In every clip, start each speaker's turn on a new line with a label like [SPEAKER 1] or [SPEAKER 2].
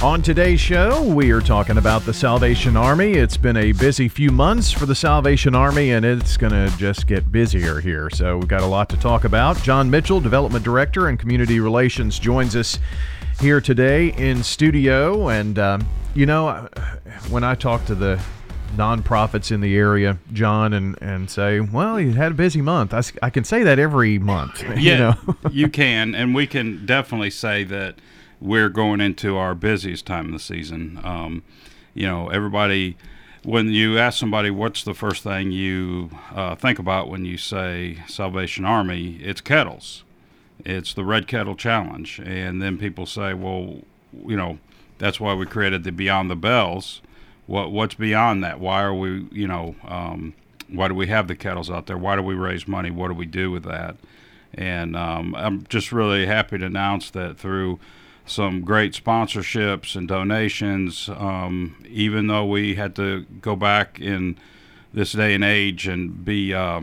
[SPEAKER 1] On today's show, we are talking about the Salvation Army. It's been a busy few months for the Salvation Army, and it's going to just get busier here. So, we've got a lot to talk about. John Mitchell, Development Director and Community Relations, joins us here today in studio. And, um, you know, when I talk to the nonprofits in the area, John, and, and say, well, you had a busy month. I, I can say that every month.
[SPEAKER 2] Yeah,
[SPEAKER 1] you, know?
[SPEAKER 2] you can. And we can definitely say that we're going into our busiest time of the season. Um, you know, everybody, when you ask somebody what's the first thing you uh, think about when you say Salvation Army, it's kettles. It's the Red Kettle Challenge. And then people say, well, you know, that's why we created the Beyond the Bells. What What's beyond that? Why are we, you know, um, why do we have the kettles out there? Why do we raise money? What do we do with that? And um, I'm just really happy to announce that through some great sponsorships and donations. Um, even though we had to go back in this day and age and be, uh,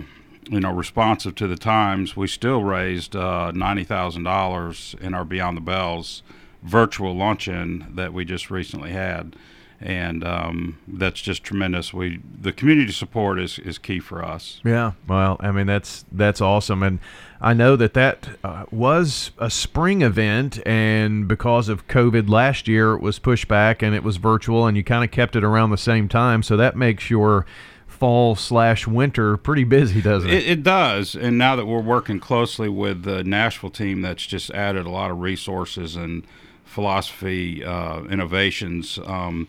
[SPEAKER 2] you know, responsive to the times, we still raised uh, ninety thousand dollars in our Beyond the Bells virtual luncheon that we just recently had. And um, that's just tremendous. We the community support is, is key for us.
[SPEAKER 1] Yeah, well, I mean that's that's awesome, and I know that that uh, was a spring event, and because of COVID last year, it was pushed back and it was virtual, and you kind of kept it around the same time. So that makes your fall slash winter pretty busy, doesn't it?
[SPEAKER 2] it? It does. And now that we're working closely with the Nashville team, that's just added a lot of resources and philosophy uh, innovations. Um,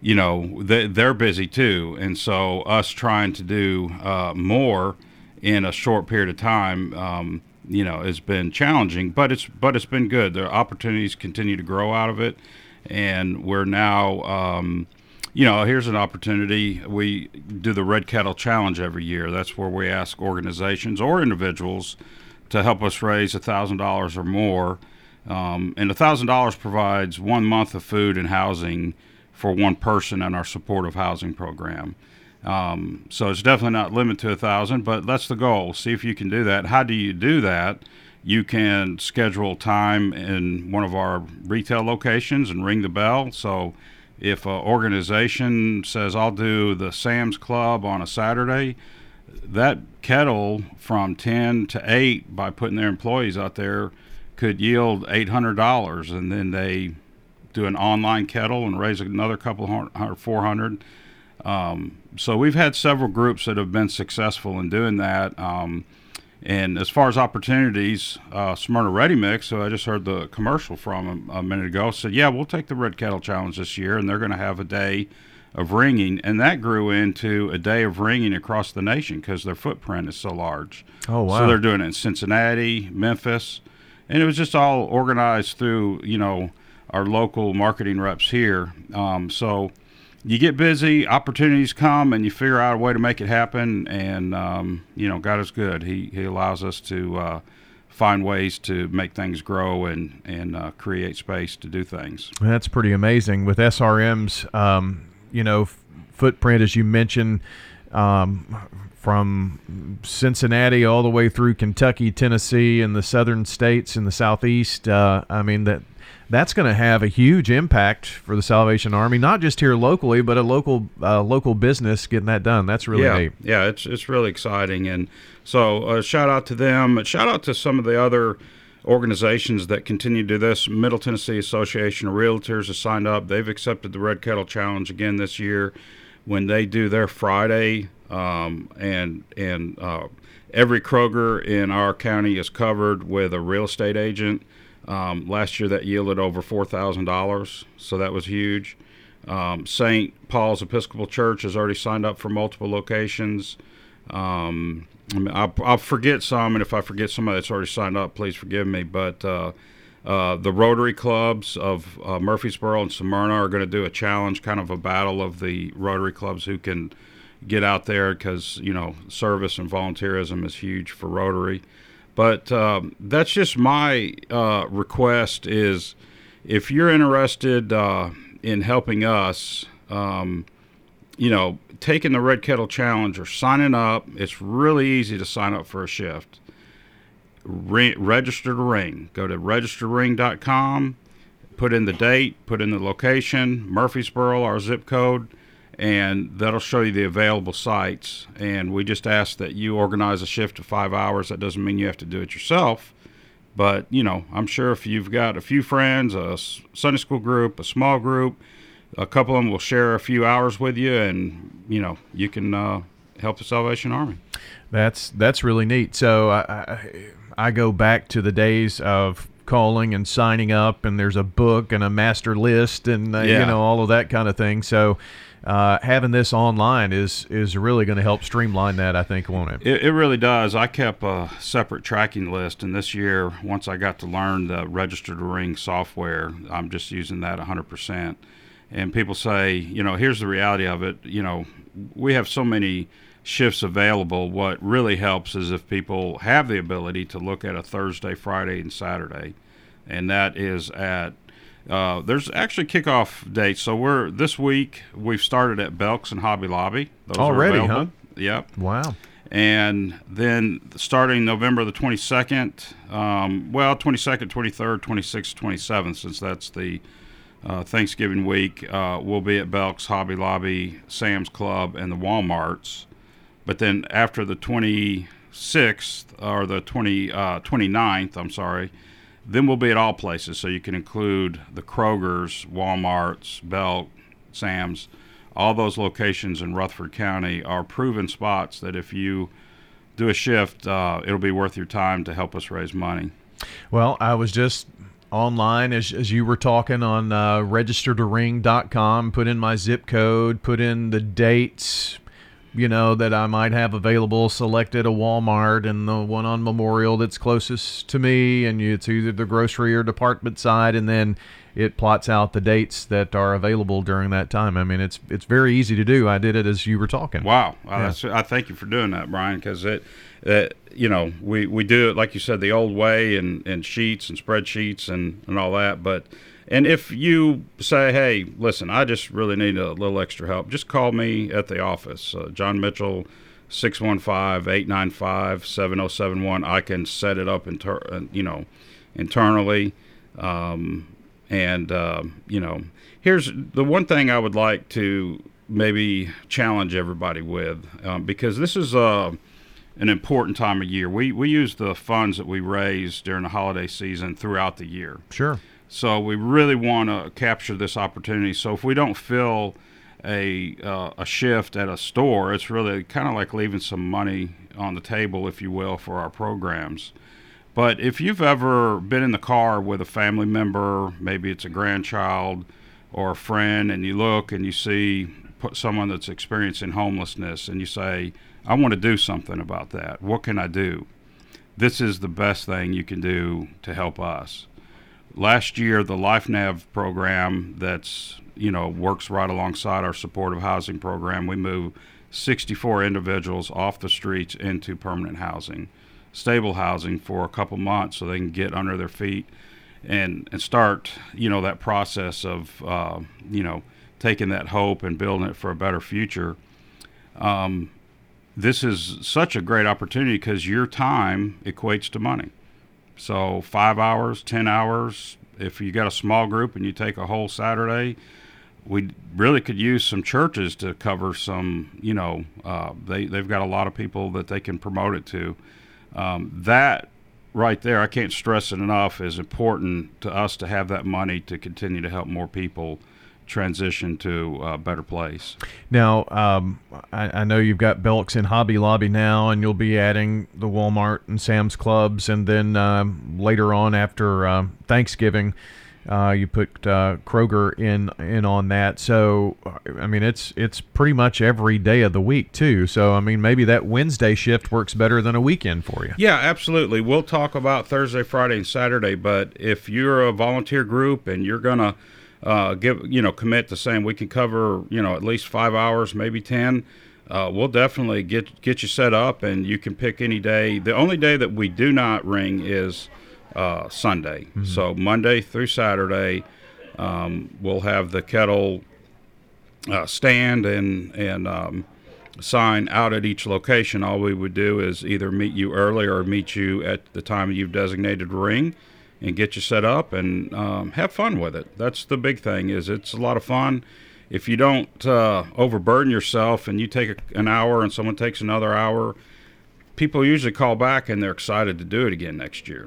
[SPEAKER 2] you know, they, they're busy too, and so us trying to do uh, more in a short period of time, um, you know, has been challenging. But it's but it's been good. The opportunities continue to grow out of it, and we're now. Um, you know, here's an opportunity. We do the Red Kettle Challenge every year. That's where we ask organizations or individuals to help us raise $1,000 or more. Um, and $1,000 provides one month of food and housing for one person in our supportive housing program. Um, so it's definitely not limited to a thousand, but that's the goal. See if you can do that. How do you do that? You can schedule time in one of our retail locations and ring the bell. So if an organization says, I'll do the Sam's Club on a Saturday, that kettle from 10 to 8 by putting their employees out there could yield $800 and then they do an online kettle and raise another couple hundred, 400 um, so we've had several groups that have been successful in doing that um, and as far as opportunities, uh, Smyrna Ready Mix, who I just heard the commercial from a, a, minute ago, said, "Yeah, we'll take the Red Kettle Challenge this year, and they're going to have a day of ringing." And that grew into a day of ringing across the nation because their footprint is so large.
[SPEAKER 1] Oh wow!
[SPEAKER 2] So they're doing it in Cincinnati, Memphis, and it was just all organized through you know our local marketing reps here. Um, so you get busy, opportunities come, and you figure out a way to make it happen. And um, you know, God is good. He He allows us to uh, find ways to make things grow and and uh, create space to do things.
[SPEAKER 1] That's pretty amazing with SRM's, um, you know, f- footprint as you mentioned. Um, from Cincinnati all the way through Kentucky, Tennessee, and the southern states in the southeast. Uh, I mean that that's going to have a huge impact for the Salvation Army, not just here locally, but a local uh, local business getting that done. That's really
[SPEAKER 2] yeah,
[SPEAKER 1] neat.
[SPEAKER 2] Yeah, it's it's really exciting, and so uh, shout out to them. Shout out to some of the other organizations that continue to do this. Middle Tennessee Association of Realtors has signed up. They've accepted the Red Kettle Challenge again this year when they do their Friday, um, and and uh, every Kroger in our county is covered with a real estate agent um, last year, that yielded over four thousand dollars, so that was huge. Um, St. Paul's Episcopal Church has already signed up for multiple locations. Um, I mean, I'll, I'll, forget some, and if I forget somebody that's already signed up, please forgive me. But uh, uh, the Rotary clubs of uh, Murfreesboro and Smyrna are going to do a challenge, kind of a battle of the Rotary clubs who can get out there because you know service and volunteerism is huge for Rotary. But um, that's just my uh, request is if you're interested uh, in helping us, um, you know, taking the Red Kettle Challenge or signing up, it's really easy to sign up for a shift. Re- register to ring. Go to registertoring.com, put in the date, put in the location, Murfreesboro, our zip code, and that'll show you the available sites. And we just ask that you organize a shift of five hours. That doesn't mean you have to do it yourself. But, you know, I'm sure if you've got a few friends, a Sunday school group, a small group, a couple of them will share a few hours with you, and, you know, you can uh, help the Salvation Army.
[SPEAKER 1] That's that's really neat. So I, I, I go back to the days of calling and signing up, and there's a book and a master list, and uh,
[SPEAKER 2] Yeah.
[SPEAKER 1] you know all of that kind of thing. So uh, having this online is is really going to help streamline that, I think, won't it?
[SPEAKER 2] It, it really does. I kept a separate tracking list, and this year, once I got to learn the registered Ring software, I'm just using that 100%. And people say, you know, here's the reality of it. You know, we have so many shifts available. What really helps is if people have the ability to look at a Thursday, Friday, and Saturday, and that is at uh, there's actually kickoff dates. So we're this week we've started at Belks and Hobby Lobby. Those are
[SPEAKER 1] Already, huh?
[SPEAKER 2] Yep.
[SPEAKER 1] Wow.
[SPEAKER 2] And then starting November the 22nd, um, well, 22nd, 23rd, 26th, 27th, since that's the uh, Thanksgiving week, uh, we'll be at Belk's, Hobby Lobby, Sam's Club, and the Walmarts. But then after the 26th, or the 20, uh, 29th, I'm sorry, then we'll be at all places. So you can include the Kroger's, Walmart's, Belk, Sam's. All those locations in Rutherford County are proven spots that if you do a shift, uh, it'll be worth your time to help us raise money.
[SPEAKER 1] Well, I was just online as, as you were talking on uh, registertoring.com, put in my zip code, put in the dates, you know, that I might have available, selected a Walmart and the one on Memorial that's closest to me, and it's either the grocery or department side, and then it plots out the dates that are available during that time. I mean, it's it's very easy to do. I did it as you were talking.
[SPEAKER 2] Wow, Uh, that's, I thank you for doing that, Brian, because it, it, you know, we, we do it like you said the old way and, and sheets and spreadsheets and, and all that. But and if you say, hey, listen, I just really need a little extra help, just call me at the office, uh, John Mitchell. 615-895-7071 I can set it up inter- uh, you know internally um, and uh, you know, here's the one thing I would like to maybe challenge everybody with, um, because this is uh, an important time of year. We we use the funds that we raise during the holiday season throughout the year.
[SPEAKER 1] Sure.
[SPEAKER 2] So we really want to capture this opportunity. So if we don't fill a uh, a shift at a store, it's really kind of like leaving some money on the table, if you will, for our programs. But if you've ever been in the car with a family member, maybe it's a grandchild or a friend, and you look and you see someone that's experiencing homelessness, and you say, "I want to do something about that. What can I do?" This is the best thing you can do to help us last year the LifeNav program that's you know works right alongside our supportive housing program we moved 64 individuals off the streets into permanent housing stable housing for a couple months so they can get under their feet and and start you know that process of uh, you know taking that hope and building it for a better future. Um, this is such a great opportunity because your time equates to money so five hours, ten hours. If you got a small group and you take a whole Saturday, we really could use some churches to cover some. You know, uh, they they've got a lot of people that they can promote it to. Um, that right there, I can't stress it enough. Is important to us to have that money to continue to help more people transition to a better place.
[SPEAKER 1] Now, um, I, I know you've got Belks and Hobby Lobby now, and you'll be adding the Walmart and Sam's Clubs, and then um, later on after um Thanksgiving, uh, you put uh, Kroger in in on that. So, I mean, it's it's pretty much every day of the week too. So, I mean, maybe that Wednesday shift works better than a weekend for you.
[SPEAKER 2] Yeah, absolutely. We'll talk about Thursday, Friday, and Saturday. But if you're a volunteer group and you're gonna uh, give, you know, commit to saying we can cover, you know, at least five hours, maybe ten, uh, we'll definitely get get you set up, and you can pick any day. The only day that we do not ring is uh, Sunday. So Monday through Saturday, um, we'll have the kettle uh, stand and and um, sign out at each location. All we would do is either meet you early or meet you at the time you've designated ring, and get you set up and um, have fun with it. That's the big thing. Is it's a lot of fun. If you don't uh, overburden yourself and you take a, an hour and someone takes another hour, people usually call back and they're excited to do it again next year.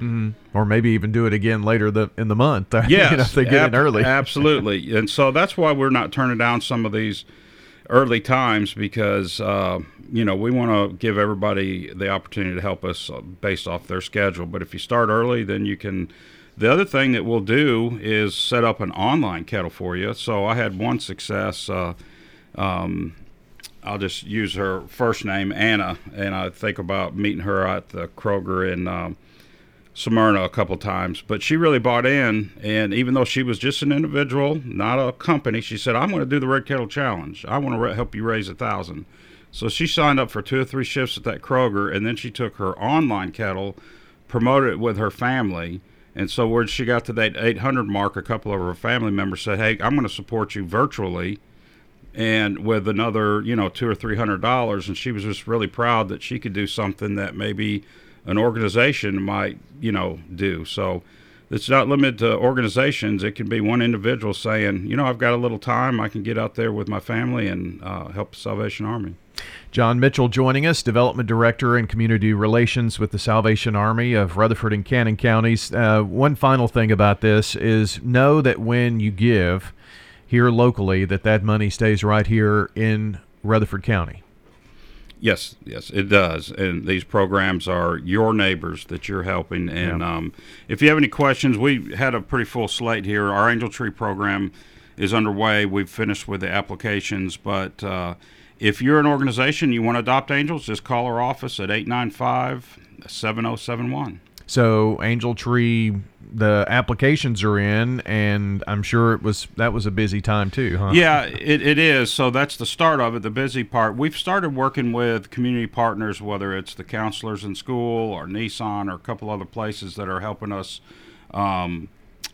[SPEAKER 1] or maybe even do it again later the, in the month.
[SPEAKER 2] Yes,
[SPEAKER 1] you know, if they get
[SPEAKER 2] ab-
[SPEAKER 1] in early.
[SPEAKER 2] absolutely. And so that's why we're not turning down some of these early times because uh, you know we want to give everybody the opportunity to help us uh, based off their schedule. But if you start early, then you can. The other thing that we'll do is set up an online kettle for you. So I had one success. Uh, um, I'll just use her first name, Anna, and I think about meeting her at the Kroger in um, Smyrna a couple times. But she really bought in, and even though she was just an individual, not a company, she said, "I'm going to do the Red Kettle Challenge. I want to ra- help you raise a thousand. So she signed up for two or three shifts at that Kroger, and then she took her online kettle, promoted it with her family. And so when she got to that 800 mark, a couple of her family members said, "Hey, I'm going to support you virtually." and with another you know two or three hundred dollars and she was just really proud that she could do something that maybe an organization might you know do so it's not limited to organizations it can be one individual saying you know i've got a little time i can get out there with my family and uh, help the salvation army
[SPEAKER 1] John Mitchell joining us, Development Director and Community Relations with the Salvation Army of Rutherford and Cannon counties. Uh, one final thing about this is know that when you give here locally, that that money stays right here in Rutherford County.
[SPEAKER 2] Yes, yes, it does. And these programs are your neighbors that you're helping. And
[SPEAKER 1] Yeah.
[SPEAKER 2] um, if you have any questions, we had a pretty full slate here. Our Angel Tree program is underway. We've finished with the applications. But uh, if you're an organization, you want to adopt angels, just call our office at 895 7071.
[SPEAKER 1] So Angel Tree, the applications are in, and I'm sure it was that was a busy time too, huh?
[SPEAKER 2] Yeah, it, it is. So that's the start of it, the busy part. We've started working with community partners, whether it's the counselors in school or Nissan or a couple other places that are helping us um,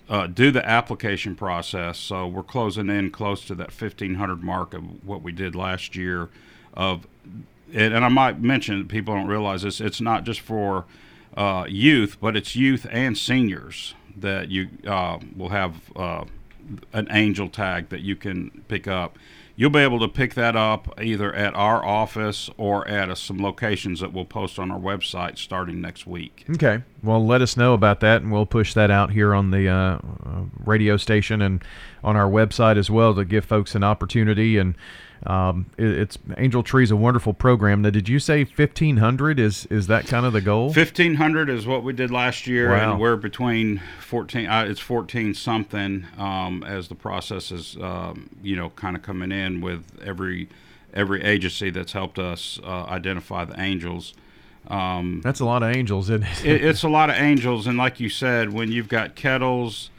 [SPEAKER 2] uh, do the application process. So we're closing in close to that 1,500 mark of what we did last year. Of and, and I might mention people don't realize this. It's not just for uh, youth, but it's youth and seniors that you uh, will have uh, an angel tag that you can pick up. You'll be able to pick that up either at our office or at uh, some locations that we'll post on our website starting next week.
[SPEAKER 1] Okay. Well, let us know about that, and we'll push that out here on the uh, uh, radio station and on our website as well to give folks an opportunity. And um, it, it's Angel Tree is a wonderful program. Now, did you say fifteen hundred? Is is that kind of the goal?
[SPEAKER 2] Fifteen hundred is what we did last year,
[SPEAKER 1] Wow.
[SPEAKER 2] and we're between fourteen. Uh, it's fourteen something um, as the process is, um, you know, kind of coming in with every every agency that's helped us uh, identify the angels. Um,
[SPEAKER 1] That's a lot of angels, isn't it?
[SPEAKER 2] it, it's a lot of angels, and like you said, when you've got kettles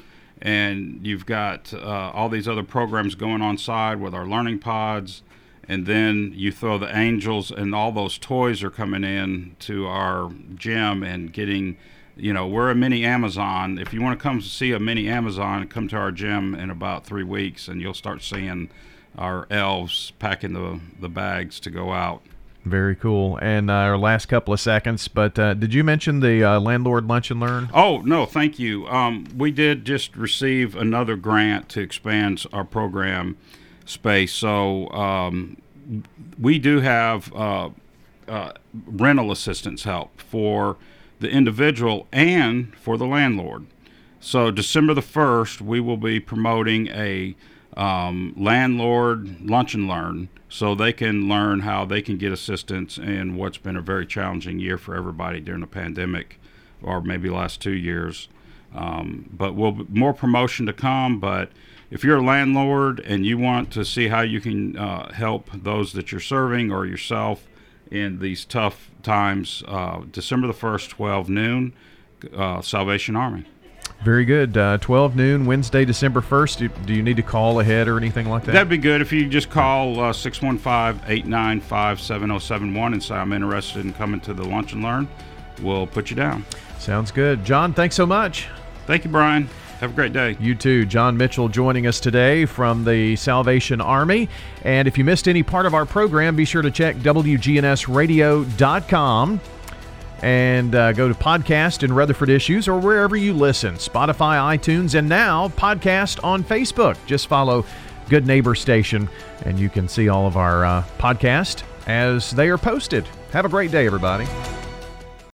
[SPEAKER 2] and you've got uh, all these other programs going on side with our learning pods, and then you throw the angels and all those toys are coming in to our gym and getting. You know, we're a mini Amazon. If you want to come see a mini Amazon, come to our gym in about three weeks, and you'll start seeing our elves packing the the bags to go out.
[SPEAKER 1] Very cool. And uh, our last couple of seconds, but uh, did you mention the uh, landlord lunch and learn?
[SPEAKER 2] Oh no, thank you. Um, we did just receive another grant to expand our program space. So um, we do have uh, uh, rental assistance help for the individual and for the landlord. So December the first, we will be promoting a um, landlord lunch and learn, so they can learn how they can get assistance in what's been a very challenging year for everybody during the pandemic, or maybe last two years. Um, but we'll more promotion to come. But if you're a landlord and you want to see how you can uh, help those that you're serving or yourself in these tough times, uh, December the first, 12 noon, uh, Salvation Army.
[SPEAKER 1] Very good. Uh, 12 noon, Wednesday, December 1st. Do, do you need to call ahead or anything like that?
[SPEAKER 2] That'd be good if you just call uh, 615 895 7071 and say, I'm interested in coming to the lunch and learn. We'll put you down.
[SPEAKER 1] Sounds good. John, thanks so much.
[SPEAKER 2] Thank you, Brian. Have a great day.
[SPEAKER 1] You too. John Mitchell joining us today from the Salvation Army. And if you missed any part of our program, be sure to check WGNSradio.com and uh, go to podcast and Rutherford Issues or wherever you listen Spotify, iTunes, and now podcast on Facebook. Just follow Good Neighbor Station and you can see all of our uh, podcast as they are posted. Have a great day, everybody.